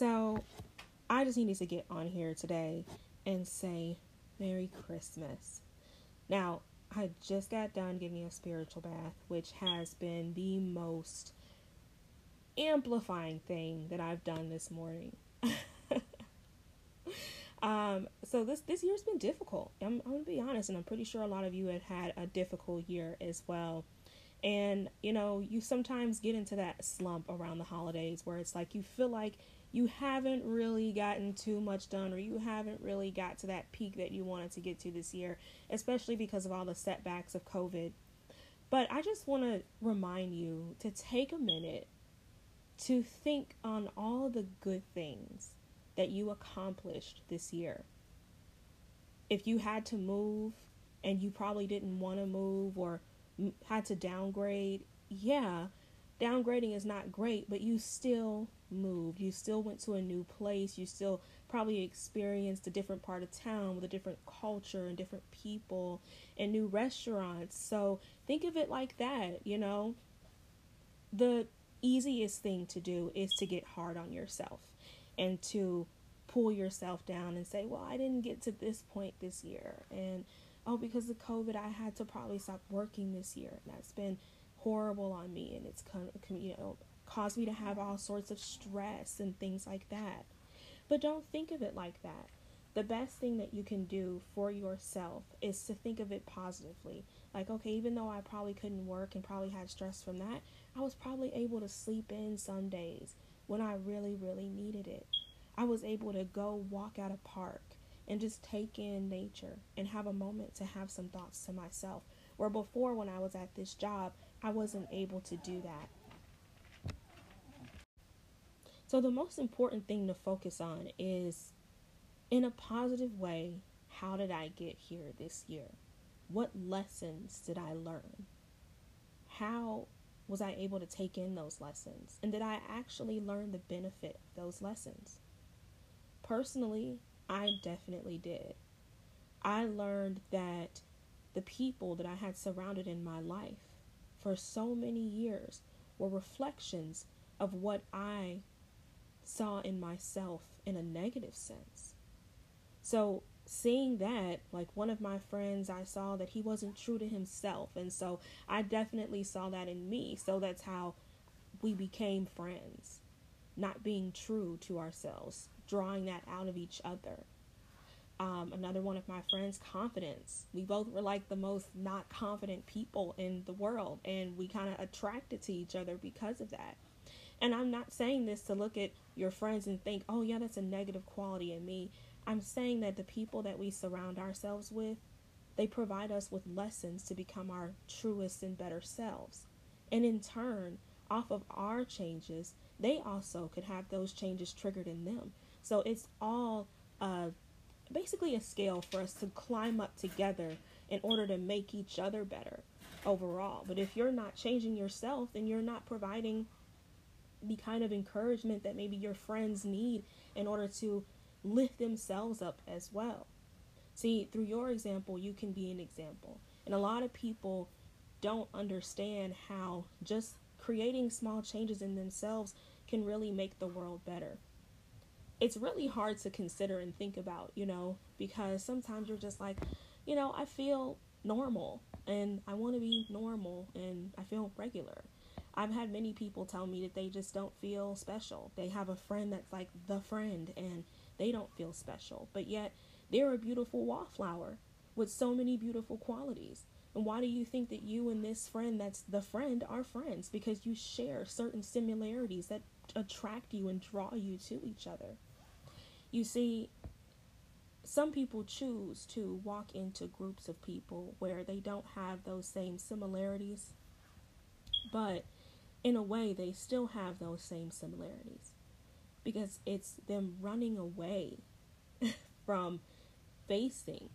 So I just needed to get on here today and say Merry Christmas. Now, I just got done giving a spiritual bath, which has been the most amplifying thing that I've done this morning. um, so this this year's been difficult. I'm, I'm gonna be honest, and I'm pretty sure a lot of you have had a difficult year as well. And you know, you sometimes get into that slump around the holidays where it's like you feel like you haven't really gotten too much done or you haven't really got to that peak that you wanted to get to this year, especially because of all the setbacks of COVID. But I just want to remind you to take a minute to think on all the good things that you accomplished this year. If you had to move and you probably didn't want to move or had to downgrade, yeah, downgrading is not great, but you still moved. You still went to a new place. You still probably experienced a different part of town with a different culture and different people and new restaurants. So think of it like that, you know. The easiest thing to do is to get hard on yourself and to pull yourself down and say, well, I didn't get to this point this year. And oh, because of COVID, I had to probably stop working this year. And that's been horrible on me. And it's, you know, caused me to have all sorts of stress and things like that. But don't think of it like that. The best thing that you can do for yourself is to think of it positively. Like, okay, even though I probably couldn't work and probably had stress from that, I was probably able to sleep in some days when I really, really needed it. I was able to go walk out a park and just take in nature and have a moment to have some thoughts to myself. Where before, when I was at this job, I wasn't able to do that. So, the most important thing to focus on is in a positive way, how did I get here this year? What lessons did I learn? How was I able to take in those lessons? And did I actually learn the benefit of those lessons? Personally, I definitely did. I learned that the people that I had surrounded in my life for so many years were reflections of what I saw in myself in a negative sense. So, seeing that, like one of my friends, I saw that he wasn't true to himself. And so I definitely saw that in me. So that's how we became friends, not being true to ourselves, drawing that out of each other. Um, another one of my friends, confidence. We both were like the most not confident people in the world, and we kind of attracted to each other because of that. And I'm not saying this to look at your friends and think, oh, yeah, that's a negative quality in me. I'm saying that the people that we surround ourselves with, they provide us with lessons to become our truest and better selves. And in turn, off of our changes, they also could have those changes triggered in them. So it's all uh, basically a scale for us to climb up together in order to make each other better overall. But if you're not changing yourself, then you're not providing the kind of encouragement that maybe your friends need in order to lift themselves up as well. See, through your example, you can be an example. And a lot of people don't understand how just creating small changes in themselves can really make the world better. It's really hard to consider and think about, you know, because sometimes you're just like, you know, I feel normal and I want to be normal and I feel regular. I've had many people tell me that they just don't feel special. They have a friend that's like the friend and they don't feel special. But yet they're a beautiful wallflower with so many beautiful qualities. And why do you think that you and this friend that's the friend are friends? Because you share certain similarities that attract you and draw you to each other. You see, some people choose to walk into groups of people where they don't have those same similarities, but in a way, they still have those same similarities because it's them running away from facing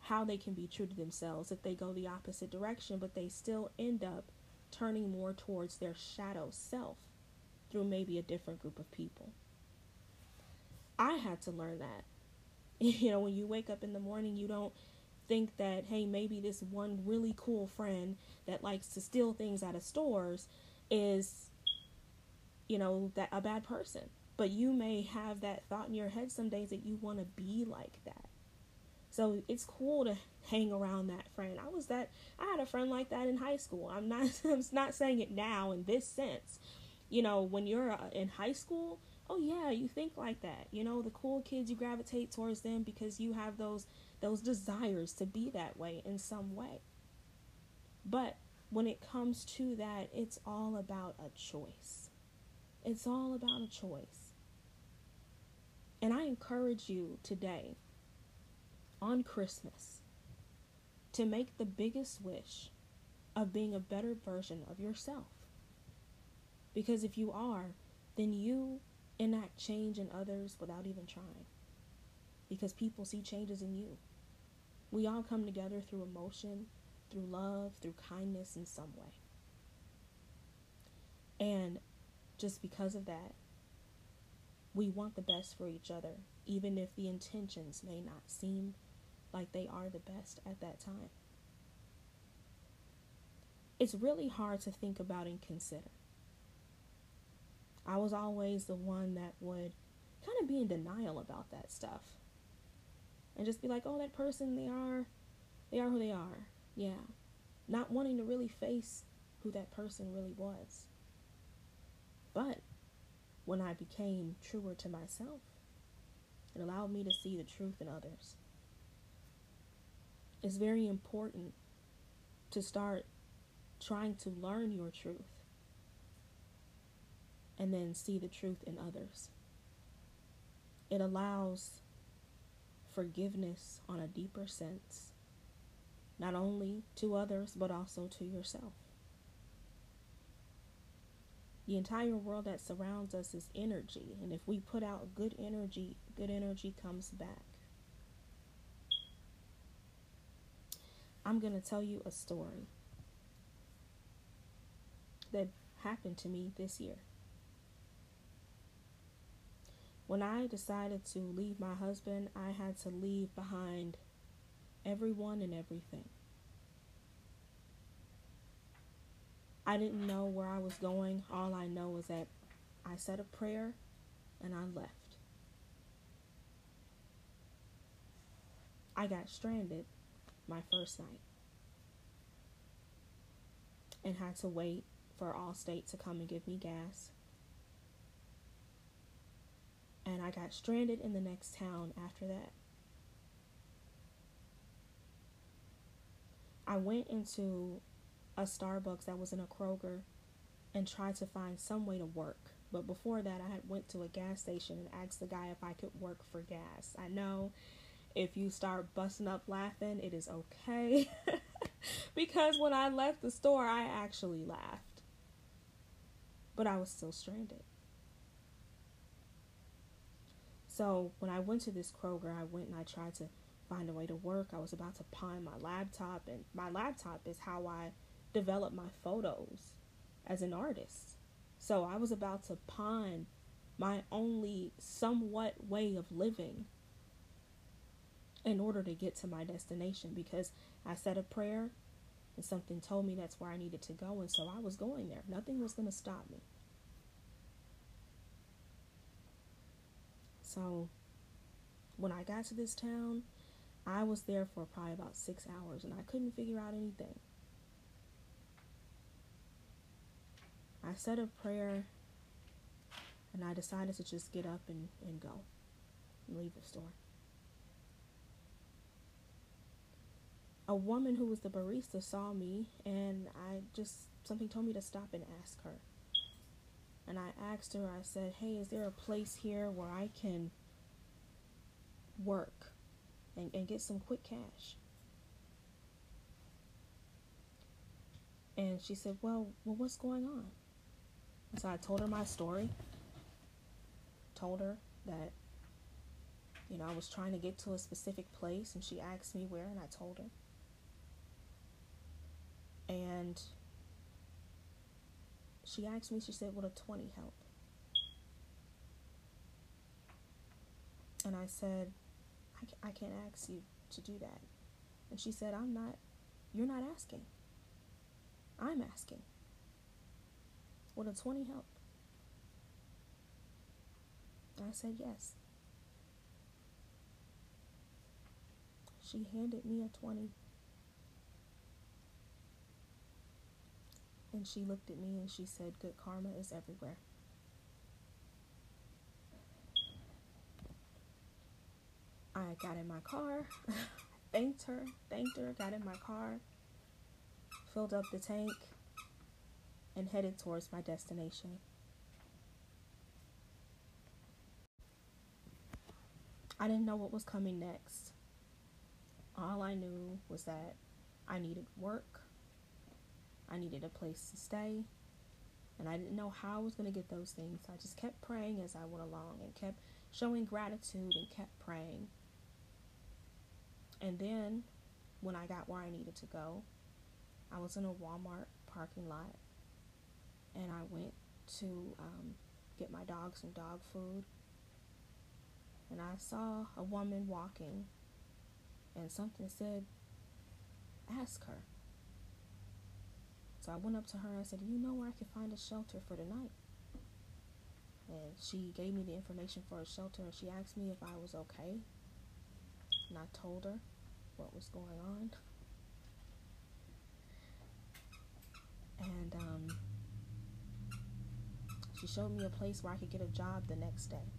how they can be true to themselves if they go the opposite direction, but they still end up turning more towards their shadow self through maybe a different group of people. I had to learn that. You know, when you wake up in the morning, you don't think that, hey, maybe this one really cool friend that likes to steal things out of stores is, you know, that a bad person. But you may have that thought in your head some days that you want to be like that. So it's cool to hang around that friend. I was that I had a friend like that in high school. I'm not I'm not saying it now in this sense. You know, when you're uh, in high school, oh yeah, you think like that. You know, the cool kids you gravitate towards them because you have those those desires to be that way in some way. But when it comes to that, it's all about a choice. It's all about a choice. And I encourage you today on Christmas to make the biggest wish of being a better version of yourself. Because if you are, then you enact change in others without even trying. Because people see changes in you. We all come together through emotion, through love, through kindness in some way. And just because of that, we want the best for each other, even if the intentions may not seem like they are the best at that time. It's really hard to think about and consider. I was always the one that would kind of be in denial about that stuff. And just be like, "Oh, that person, they are they are who they are." Yeah. Not wanting to really face who that person really was. But when I became truer to myself, it allowed me to see the truth in others. It's very important to start trying to learn your truth and then see the truth in others. It allows forgiveness on a deeper sense, not only to others, but also to yourself. The entire world that surrounds us is energy, and if we put out good energy, good energy comes back. I'm going to tell you a story that happened to me this year. When I decided to leave my husband, I had to leave behind everyone and everything. I didn't know where I was going. All I know is that I said a prayer and I left. I got stranded my first night and had to wait for Allstate to come and give me gas. And I got stranded in the next town after that. I went into a Starbucks that was in a Kroger and tried to find some way to work. But before that, I had went to a gas station and asked the guy if I could work for gas. I know if you start busting up laughing, it is okay. because when I left the store, I actually laughed. But I was still stranded. So when I went to this Kroger, I went and I tried to find a way to work. I was about to pawn my laptop, and my laptop is how I develop my photos as an artist. So I was about to pawn my only somewhat way of living in order to get to my destination because I said a prayer and something told me that's where I needed to go, and so I was going there. Nothing was going to stop me. So when I got to this town, I was there for probably about six hours and I couldn't figure out anything. I said a prayer and I decided to just get up and, and go and leave the store. A woman who was the barista saw me and I just, something told me to stop and ask her. And I asked her, I said, hey, is there a place here where I can work and, and get some quick cash? And she said, well, well, what's going on? So I told her my story. Told her that, you know, I was trying to get to a specific place and she asked me where and I told her. And she asked me, she said, would a 20 help? And I said, I, I can't ask you to do that. And she said, I'm not, you're not asking. I'm asking. Would a 20 help? I said yes. She handed me a 20. And she looked at me and she said, Good karma is everywhere. I got in my car, thanked her, thanked her, got in my car, filled up the tank, and headed towards my destination. I didn't know what was coming next. All I knew was that I needed work, I needed a place to stay, and I didn't know how I was going to get those things. So I just kept praying as I went along and kept showing gratitude and kept praying. And then when I got where I needed to go, I was in a Walmart parking lot and I went to um, get my dog some dog food. And I saw a woman walking and something said, Ask her. So I went up to her and I said, Do you know where I can find a shelter for the night? And she gave me the information for a shelter and she asked me if I was okay. And I told her what was going on. And um, she showed me a place where I could get a job the next day.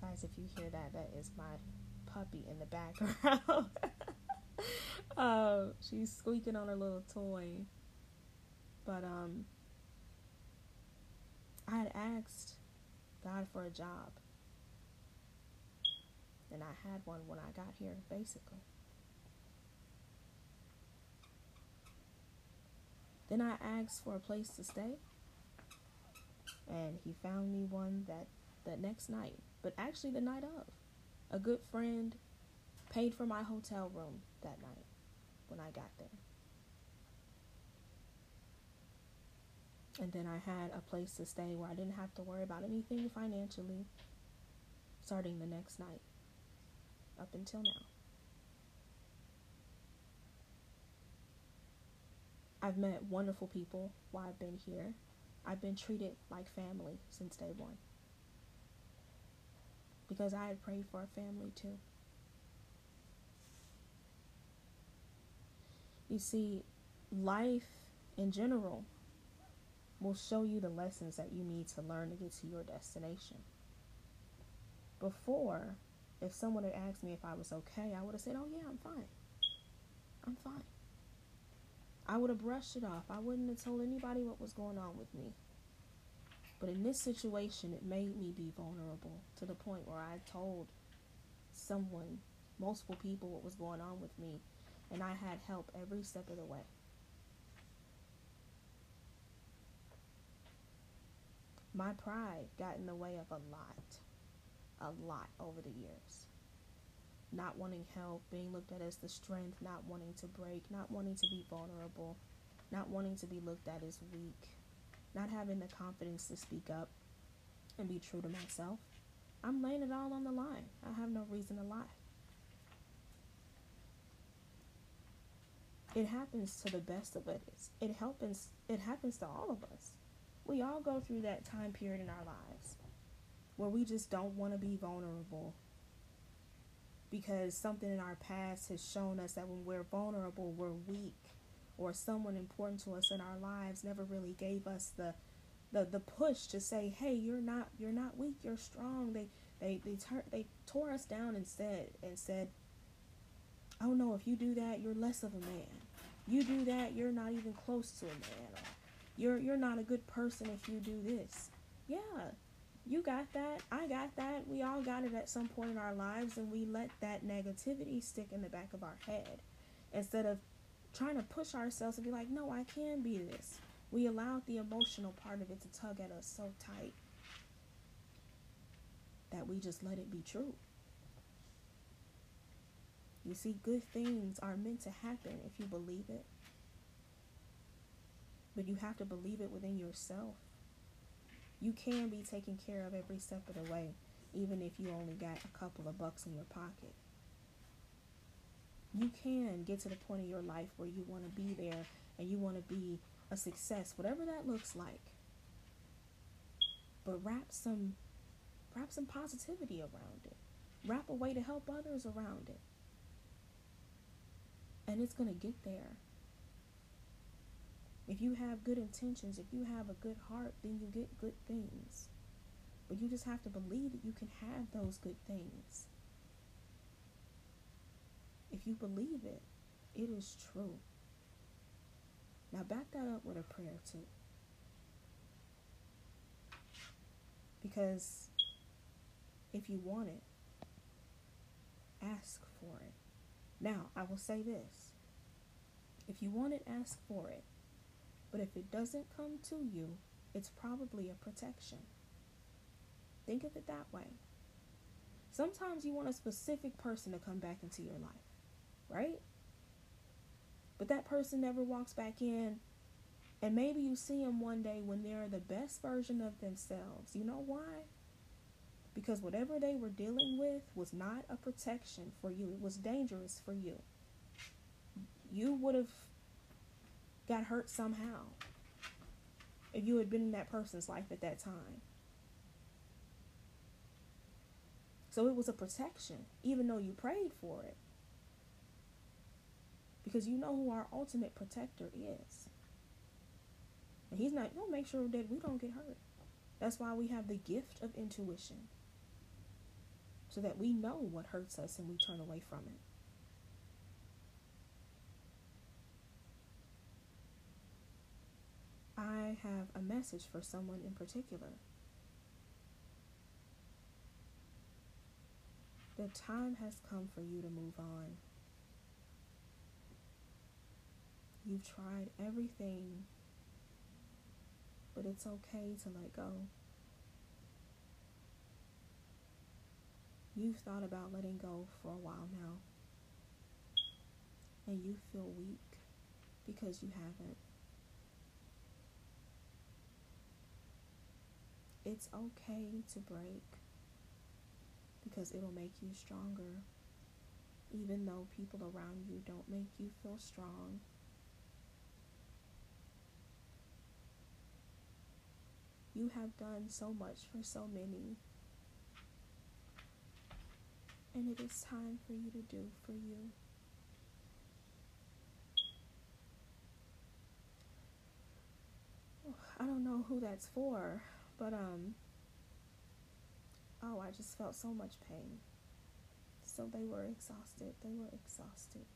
Guys, if you hear that, that is my puppy in the background. uh, she's squeaking on her little toy. But um, I had asked God for a job. And I had one when I got here, basically. Then I asked for a place to stay. And he found me one that the next night, but actually the night of. A good friend paid for my hotel room that night when I got there. And then I had a place to stay where I didn't have to worry about anything financially starting the next night up until now. I've met wonderful people while I've been here. I've been treated like family since day one. Because I had prayed for a family too. You see, life in general will show you the lessons that you need to learn to get to your destination. Before, if someone had asked me if I was okay, I would have said, Oh, yeah, I'm fine. I'm fine. I would have brushed it off. I wouldn't have told anybody what was going on with me. But in this situation, it made me be vulnerable to the point where I told someone, multiple people, what was going on with me, and I had help every step of the way. My pride got in the way of a lot, a lot over the years not wanting help, being looked at as the strength, not wanting to break, not wanting to be vulnerable, not wanting to be looked at as weak, not having the confidence to speak up and be true to myself. I'm laying it all on the line. I have no reason to lie. It happens to the best of us. It happens it happens to all of us. We all go through that time period in our lives where we just don't want to be vulnerable because something in our past has shown us that when we're vulnerable, we're weak, or someone important to us in our lives never really gave us the the, the push to say, "Hey, you're not you're not weak, you're strong." They they they tur- they tore us down instead and said, "Oh no, if you do that, you're less of a man. You do that, you're not even close to a man. Or, you're you're not a good person if you do this." Yeah, you got that. I got that. We all got it at some point in our lives, and we let that negativity stick in the back of our head instead of trying to push ourselves and be like, no, I can be this. We allowed the emotional part of it to tug at us so tight that we just let it be true. You see, good things are meant to happen if you believe it. But you have to believe it within yourself you can be taken care of every step of the way, even if you only got a couple of bucks in your pocket. You can get to the point in your life where you want to be there and you want to be a success, whatever that looks like. but wrap some wrap some positivity around it. Wrap a way to help others around it. And it's going to get there. If you have good intentions, if you have a good heart, then you get good things. But you just have to believe that you can have those good things. If you believe it, it is true. Now back that up with a prayer too. Because if you want it, ask for it. Now, I will say this. If you want it, ask for it. But if it doesn't come to you, it's probably a protection. Think of it that way. Sometimes you want a specific person to come back into your life, right? But that person never walks back in. And maybe you see them one day when they're the best version of themselves. You know why? Because whatever they were dealing with was not a protection for you, it was dangerous for you. You would have got hurt somehow if you had been in that person's life at that time. So it was a protection, even though you prayed for it. Because you know who our ultimate protector is. And he's not, going to make sure that we don't get hurt. That's why we have the gift of intuition. So that we know what hurts us and we turn away from it. I have a message for someone in particular. The time has come for you to move on. You've tried everything, but it's okay to let go. You've thought about letting go for a while now, and you feel weak because you haven't. It's okay to break because it'll make you stronger, even though people around you don't make you feel strong. You have done so much for so many. And it is time for you to do for you. I don't know who that's for, but um oh, I just felt so much pain. So they were exhausted. They were exhausted.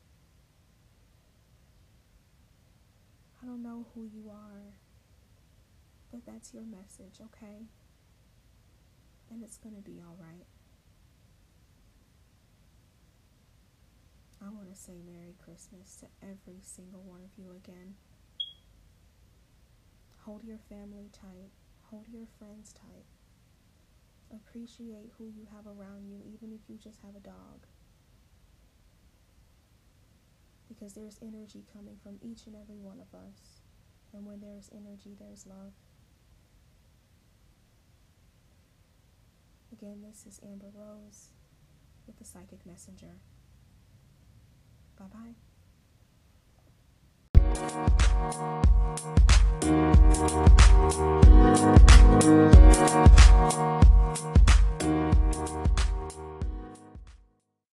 I don't know who you are. But that's your message, okay? And it's going to be all right. I want to say Merry Christmas to every single one of you again. Hold your family tight. Hold your friends tight. Appreciate who you have around you, even if you just have a dog. Because there's energy coming from each and every one of us. And when there's energy, there's love. Again, this is Amber Rose with the Psychic Messenger. Bye bye.